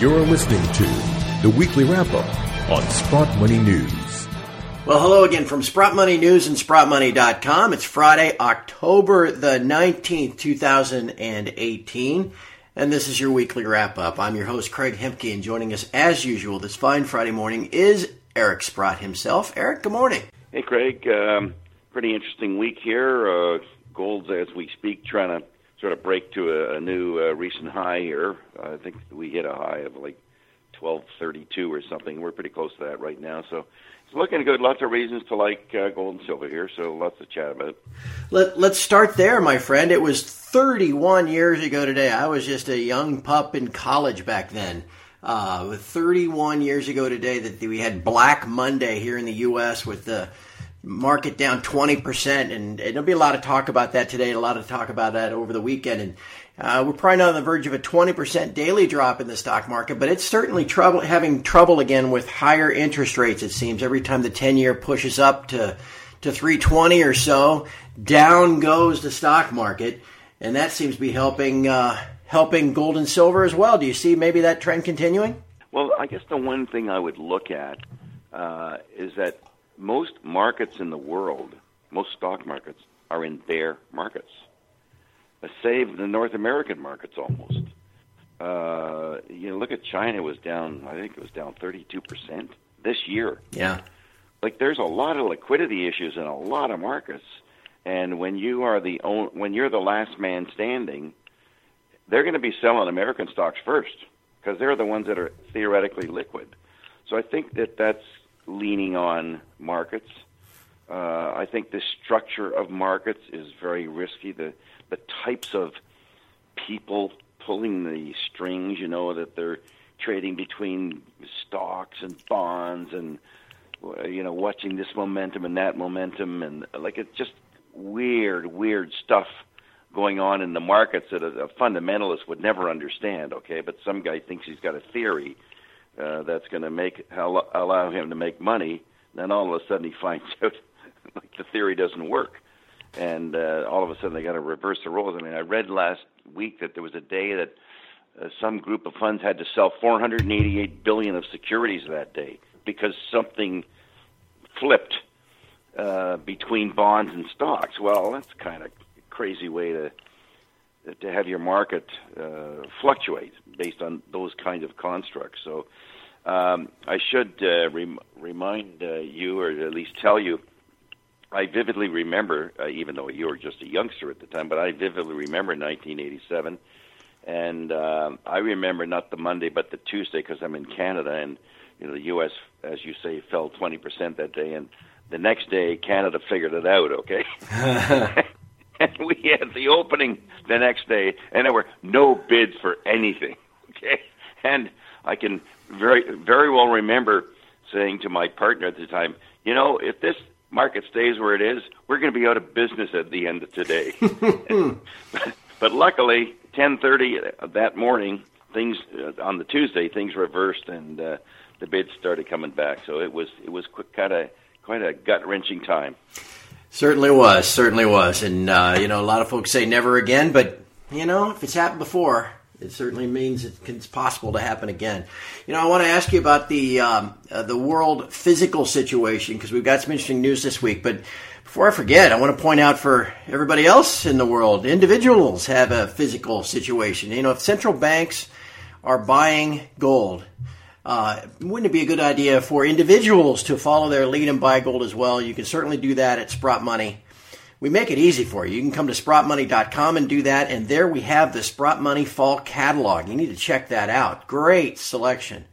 You're listening to the weekly wrap up on Sprott Money News. Well, hello again from Sprott Money News and SprottMoney.com. It's Friday, October the 19th, 2018. And this is your weekly wrap up. I'm your host, Craig Hemke, and joining us as usual this fine Friday morning is Eric Sprott himself. Eric, good morning. Hey, Craig. Um, pretty interesting week here. Uh, gold's, as we speak, trying to sort of break to a, a new uh, recent high here. I think we hit a high of like 1232 or something. We're pretty close to that right now. So it's looking good. Lots of reasons to like uh, gold and silver here. So lots to chat about. Let, let's start there, my friend. It was 31 years ago today. I was just a young pup in college back then. Uh, 31 years ago today that we had Black Monday here in the U.S. with the market down 20%. And, there'll be a lot of talk about that today, a lot of talk about that over the weekend. And uh, we're probably not on the verge of a 20% daily drop in the stock market, but it's certainly trouble having trouble again with higher interest rates. It seems every time the 10 year pushes up to to 320 or so, down goes the stock market, and that seems to be helping uh, helping gold and silver as well. Do you see maybe that trend continuing? Well, I guess the one thing I would look at uh, is that most markets in the world, most stock markets, are in bear markets. Save the North American markets almost. Uh, you know, look at China was down. I think it was down 32 percent this year. Yeah. Like there's a lot of liquidity issues in a lot of markets, and when you are the own, when you're the last man standing, they're going to be selling American stocks first because they're the ones that are theoretically liquid. So I think that that's leaning on markets. Uh, I think the structure of markets is very risky. The the types of people pulling the strings, you know, that they're trading between stocks and bonds and you know watching this momentum and that momentum and like it's just weird weird stuff going on in the markets that a, a fundamentalist would never understand okay but some guy thinks he's got a theory uh, that's going to make allow him to make money then all of a sudden he finds out like the theory doesn't work and uh, all of a sudden they got to reverse the roles. I mean, I read last week that there was a day that uh, some group of funds had to sell 488 billion of securities that day because something flipped uh, between bonds and stocks. Well, that's kind of crazy way to to have your market uh, fluctuate based on those kind of constructs. So um, I should uh, rem- remind uh, you, or at least tell you I vividly remember, uh, even though you were just a youngster at the time, but I vividly remember 1987, and uh, I remember not the Monday but the Tuesday because I'm in Canada, and you know the U.S. as you say fell 20 percent that day, and the next day Canada figured it out. Okay. and we had the opening the next day, and there were no bids for anything. And I can very very well remember saying to my partner at the time, you know, if this market stays where it is, we're going to be out of business at the end of today. but luckily, 10:30 that morning, things uh, on the Tuesday things reversed and uh, the bids started coming back. So it was it was kind of quite a gut wrenching time. Certainly was, certainly was, and uh, you know a lot of folks say never again, but you know if it's happened before, it certainly means it's possible to happen again. You know, I want to ask you about the um, uh, the world physical situation because we've got some interesting news this week. But before I forget, I want to point out for everybody else in the world, individuals have a physical situation. You know, if central banks are buying gold, uh, wouldn't it be a good idea for individuals to follow their lead and buy gold as well? You can certainly do that at Sprott Money we make it easy for you. You can come to sprottmoney.com and do that. And there we have the Sprott Money Fall Catalog. You need to check that out. Great selection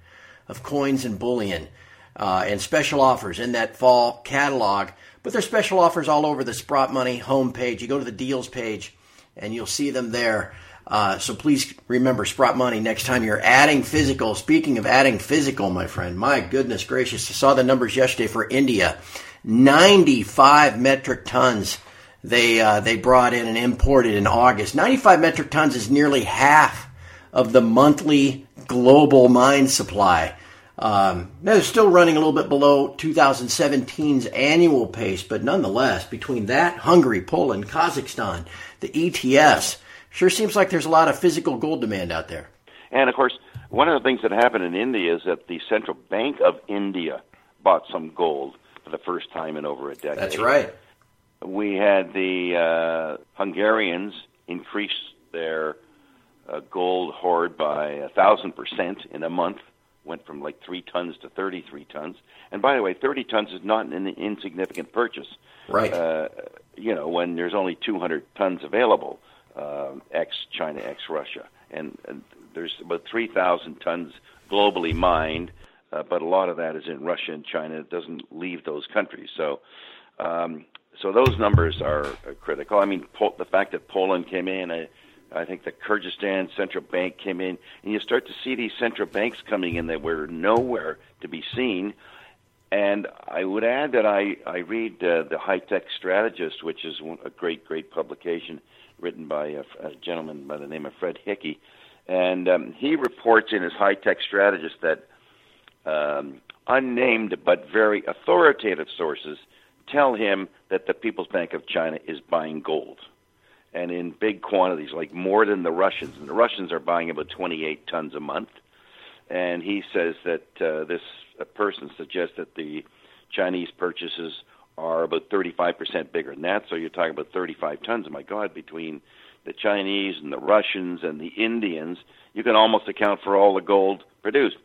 of coins and bullion uh, and special offers in that fall catalog. But there's special offers all over the Sprott Money homepage. You go to the deals page and you'll see them there. Uh, so please remember Sprott Money next time you're adding physical. Speaking of adding physical, my friend, my goodness gracious, I saw the numbers yesterday for India. 95 metric tons they uh, they brought in and imported in August. 95 metric tons is nearly half of the monthly global mine supply. Um, they're still running a little bit below 2017's annual pace, but nonetheless, between that, Hungary, Poland, Kazakhstan, the ETFs, sure seems like there's a lot of physical gold demand out there. And of course, one of the things that happened in India is that the Central Bank of India bought some gold for the first time in over a decade. That's right. We had the uh, Hungarians increase their uh, gold hoard by a thousand percent in a month. Went from like three tons to thirty-three tons. And by the way, thirty tons is not an insignificant purchase. Right. Uh, you know, when there's only 200 tons available, uh, ex China, ex Russia, and, and there's about 3,000 tons globally mined, uh, but a lot of that is in Russia and China. It doesn't leave those countries. So, um, so those numbers are, critical. I mean, po- the fact that Poland came in, I, I think the Kyrgyzstan central bank came in, and you start to see these central banks coming in that were nowhere to be seen. And I would add that I, I read uh, the High Tech Strategist, which is a great, great publication written by a, a gentleman by the name of Fred Hickey. And um, he reports in his High Tech Strategist that um, unnamed but very authoritative sources tell him that the People's Bank of China is buying gold and in big quantities, like more than the Russians. And the Russians are buying about 28 tons a month. And he says that uh, this person suggests that the Chinese purchases are about 35% bigger than that. So you're talking about 35 tons. My God, between the Chinese and the Russians and the Indians, you can almost account for all the gold produced.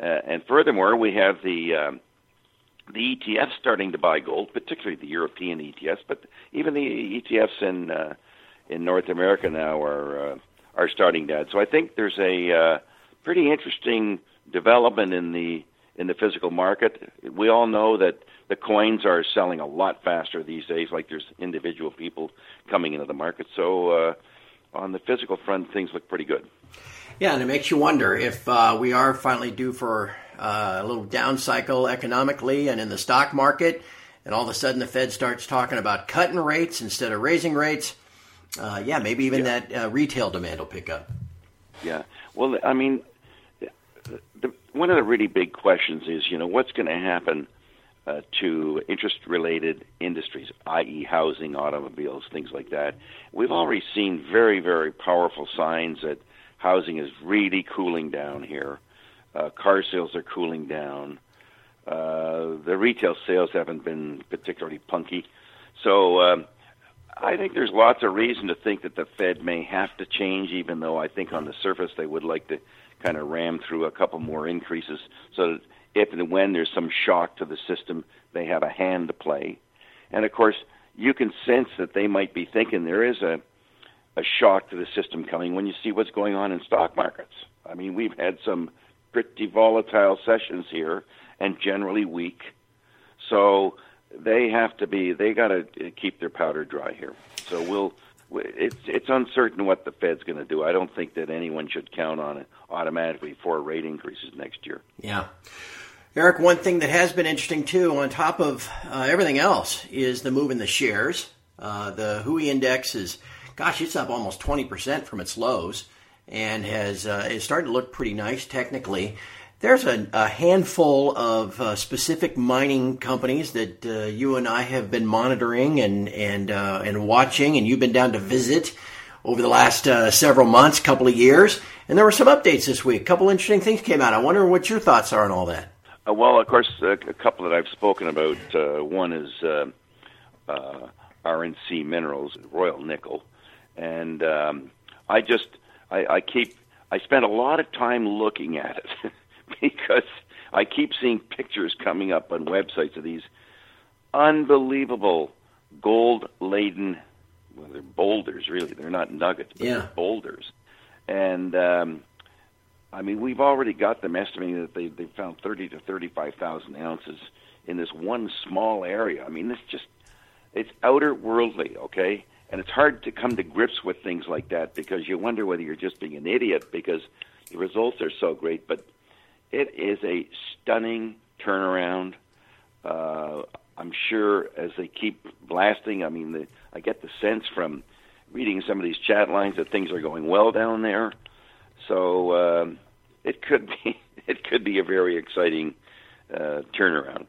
Uh, and furthermore, we have the um, the ETFs starting to buy gold, particularly the European ETFs, but even the ETFs in uh, in North America now are uh, are starting to add. So I think there's a uh, pretty interesting development in the in the physical market. We all know that the coins are selling a lot faster these days. Like there's individual people coming into the market. So uh, on the physical front, things look pretty good. Yeah, and it makes you wonder if uh, we are finally due for uh, a little down cycle economically and in the stock market, and all of a sudden the Fed starts talking about cutting rates instead of raising rates. Uh, yeah, maybe even yeah. that uh, retail demand will pick up. Yeah. Well, I mean, the, one of the really big questions is, you know, what's going to happen uh, to interest-related industries, i.e., housing, automobiles, things like that. We've already seen very, very powerful signs that housing is really cooling down here. Uh, car sales are cooling down. Uh, the retail sales haven't been particularly punky. So um, I think there's lots of reason to think that the Fed may have to change, even though I think on the surface they would like to kind of ram through a couple more increases so that if and when there's some shock to the system, they have a hand to play. And of course, you can sense that they might be thinking there is a a shock to the system coming when you see what's going on in stock markets. I mean, we've had some pretty volatile sessions here and generally weak. So they have to be they got to keep their powder dry here. So we'll it's it's uncertain what the Fed's going to do. I don't think that anyone should count on it automatically for rate increases next year. Yeah. Eric, one thing that has been interesting too, on top of uh, everything else, is the move in the shares. Uh, the Hui index is, gosh, it's up almost 20% from its lows and has uh, is starting to look pretty nice technically. There's a, a handful of uh, specific mining companies that uh, you and I have been monitoring and and uh, and watching, and you've been down to visit over the last uh, several months, couple of years. And there were some updates this week. A couple interesting things came out. I wonder what your thoughts are on all that. Uh, well, of course, a couple that I've spoken about. One is RNC Minerals, Royal Nickel, and um, I just I, I keep I spend a lot of time looking at it. because I keep seeing pictures coming up on websites of these unbelievable gold laden well they're boulders really they're not nuggets but yeah. they're boulders and um I mean we've already got them estimating that they they found 30 to 35,000 ounces in this one small area I mean this just it's outer worldly okay and it's hard to come to grips with things like that because you wonder whether you're just being an idiot because the results are so great but it is a stunning turnaround. Uh, I'm sure as they keep blasting, I mean, the, I get the sense from reading some of these chat lines that things are going well down there. So uh, it could be it could be a very exciting uh, turnaround.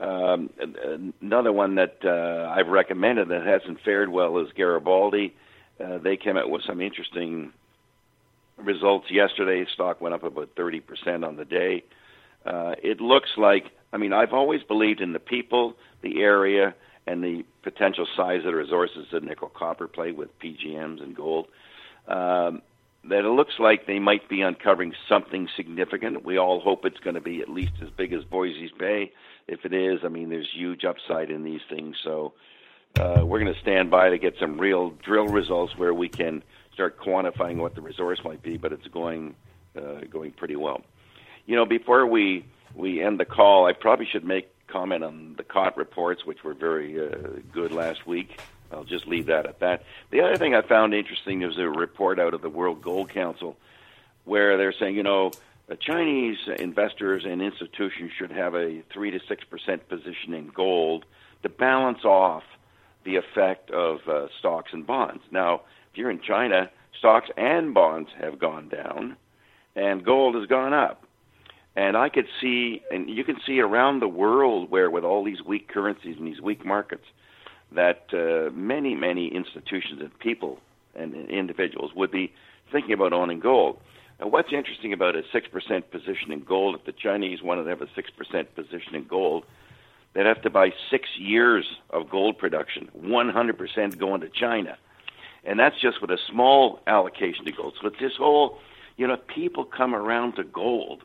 Um, another one that uh, I've recommended that hasn't fared well is Garibaldi. Uh, they came out with some interesting results yesterday. Stock went up about 30% on the day. Uh, it looks like, I mean, I've always believed in the people, the area, and the potential size of the resources that nickel copper play with PGMs and gold. Um, that it looks like they might be uncovering something significant. We all hope it's going to be at least as big as Voisey's Bay. If it is, I mean, there's huge upside in these things. So uh, we're going to stand by to get some real drill results where we can start quantifying what the resource might be. But it's going uh, going pretty well. You know, before we we end the call, I probably should make comment on the COT reports, which were very uh, good last week. I'll just leave that at that. The other thing I found interesting is a report out of the World Gold Council where they're saying, you know, Chinese investors and institutions should have a 3 to 6% position in gold to balance off the effect of uh, stocks and bonds. Now, if you're in China, stocks and bonds have gone down and gold has gone up. And I could see, and you can see around the world where, with all these weak currencies and these weak markets, that uh, many, many institutions and people and individuals would be thinking about owning gold. Now, what's interesting about a 6% position in gold, if the Chinese wanted to have a 6% position in gold, they'd have to buy six years of gold production, 100% going to China. And that's just with a small allocation to gold. So it's this whole, you know, people come around to gold.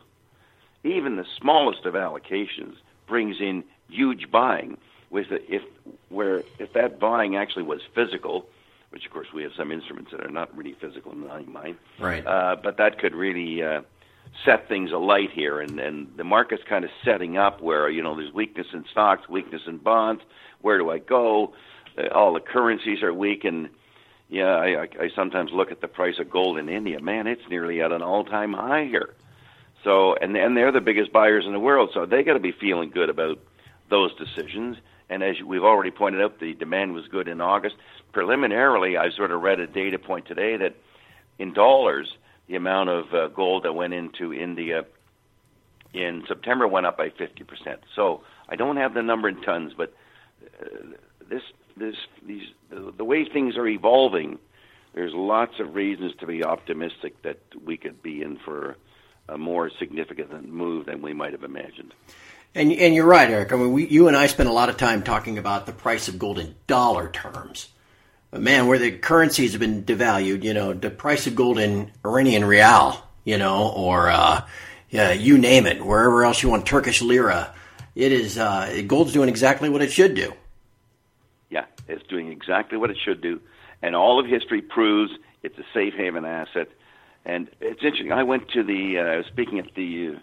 Even the smallest of allocations brings in huge buying with if where if that buying actually was physical, which of course we have some instruments that are not really physical in my mind, right? Uh, but that could really uh, set things alight here, and and the market's kind of setting up where you know there's weakness in stocks, weakness in bonds. Where do I go? Uh, all the currencies are weak, and yeah, I, I, I sometimes look at the price of gold in India. Man, it's nearly at an all-time high here. So, and and they're the biggest buyers in the world, so they got to be feeling good about those decisions. And as we've already pointed out, the demand was good in August. Preliminarily, I sort of read a data point today that in dollars, the amount of uh, gold that went into India in September went up by 50%. So I don't have the number in tons, but uh, this, this, these, the, the way things are evolving, there's lots of reasons to be optimistic that we could be in for a more significant move than we might have imagined. And, and you're right, Eric. I mean, we, you and I spent a lot of time talking about the price of gold in dollar terms. But man, where the currencies have been devalued, you know, the price of gold in Iranian rial, you know, or uh, yeah, you name it, wherever else you want, Turkish lira, it is uh, gold's doing exactly what it should do. Yeah, it's doing exactly what it should do, and all of history proves it's a safe haven asset. And it's interesting. I went to the uh, I was speaking at the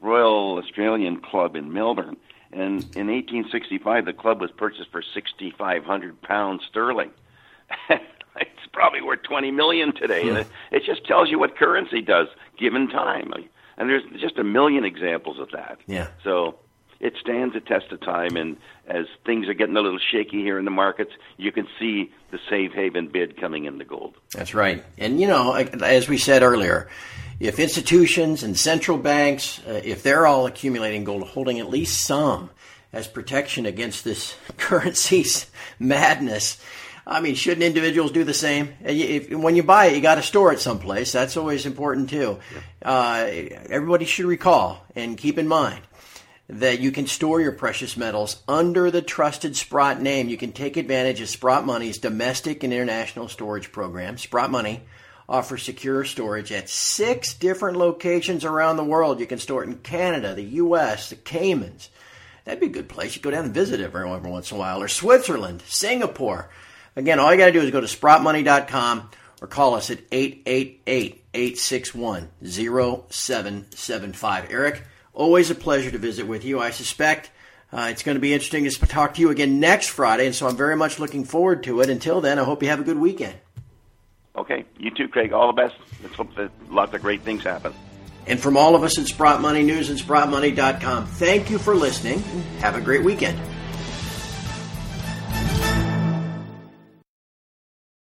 Royal Australian Club in Melbourne. And in 1865, the club was purchased for 6,500 pounds sterling. it's probably worth 20 million today. And it, it just tells you what currency does given time. And there's just a million examples of that. Yeah. So it stands a test of time. And as things are getting a little shaky here in the markets, you can see the safe haven bid coming into gold. That's right. And, you know, as we said earlier, if institutions and central banks, uh, if they're all accumulating gold, holding at least some as protection against this currency's madness, I mean, shouldn't individuals do the same? If, when you buy it, you got to store it someplace. That's always important too. Uh, everybody should recall and keep in mind that you can store your precious metals under the trusted Sprott name. You can take advantage of Sprott Money's domestic and international storage program. Sprott Money offers secure storage at six different locations around the world. You can store it in Canada, the U.S., the Caymans. That'd be a good place. You go down and visit every, once in a while. Or Switzerland, Singapore. Again, all you got to do is go to sprottmoney.com or call us at 888-861-0775. Eric, always a pleasure to visit with you. I suspect uh, it's going to be interesting to talk to you again next Friday, and so I'm very much looking forward to it. Until then, I hope you have a good weekend. Okay. You too, Craig. All the best. Let's hope that lots of great things happen. And from all of us at Sprott Money News and SprottMoney.com, thank you for listening. Have a great weekend.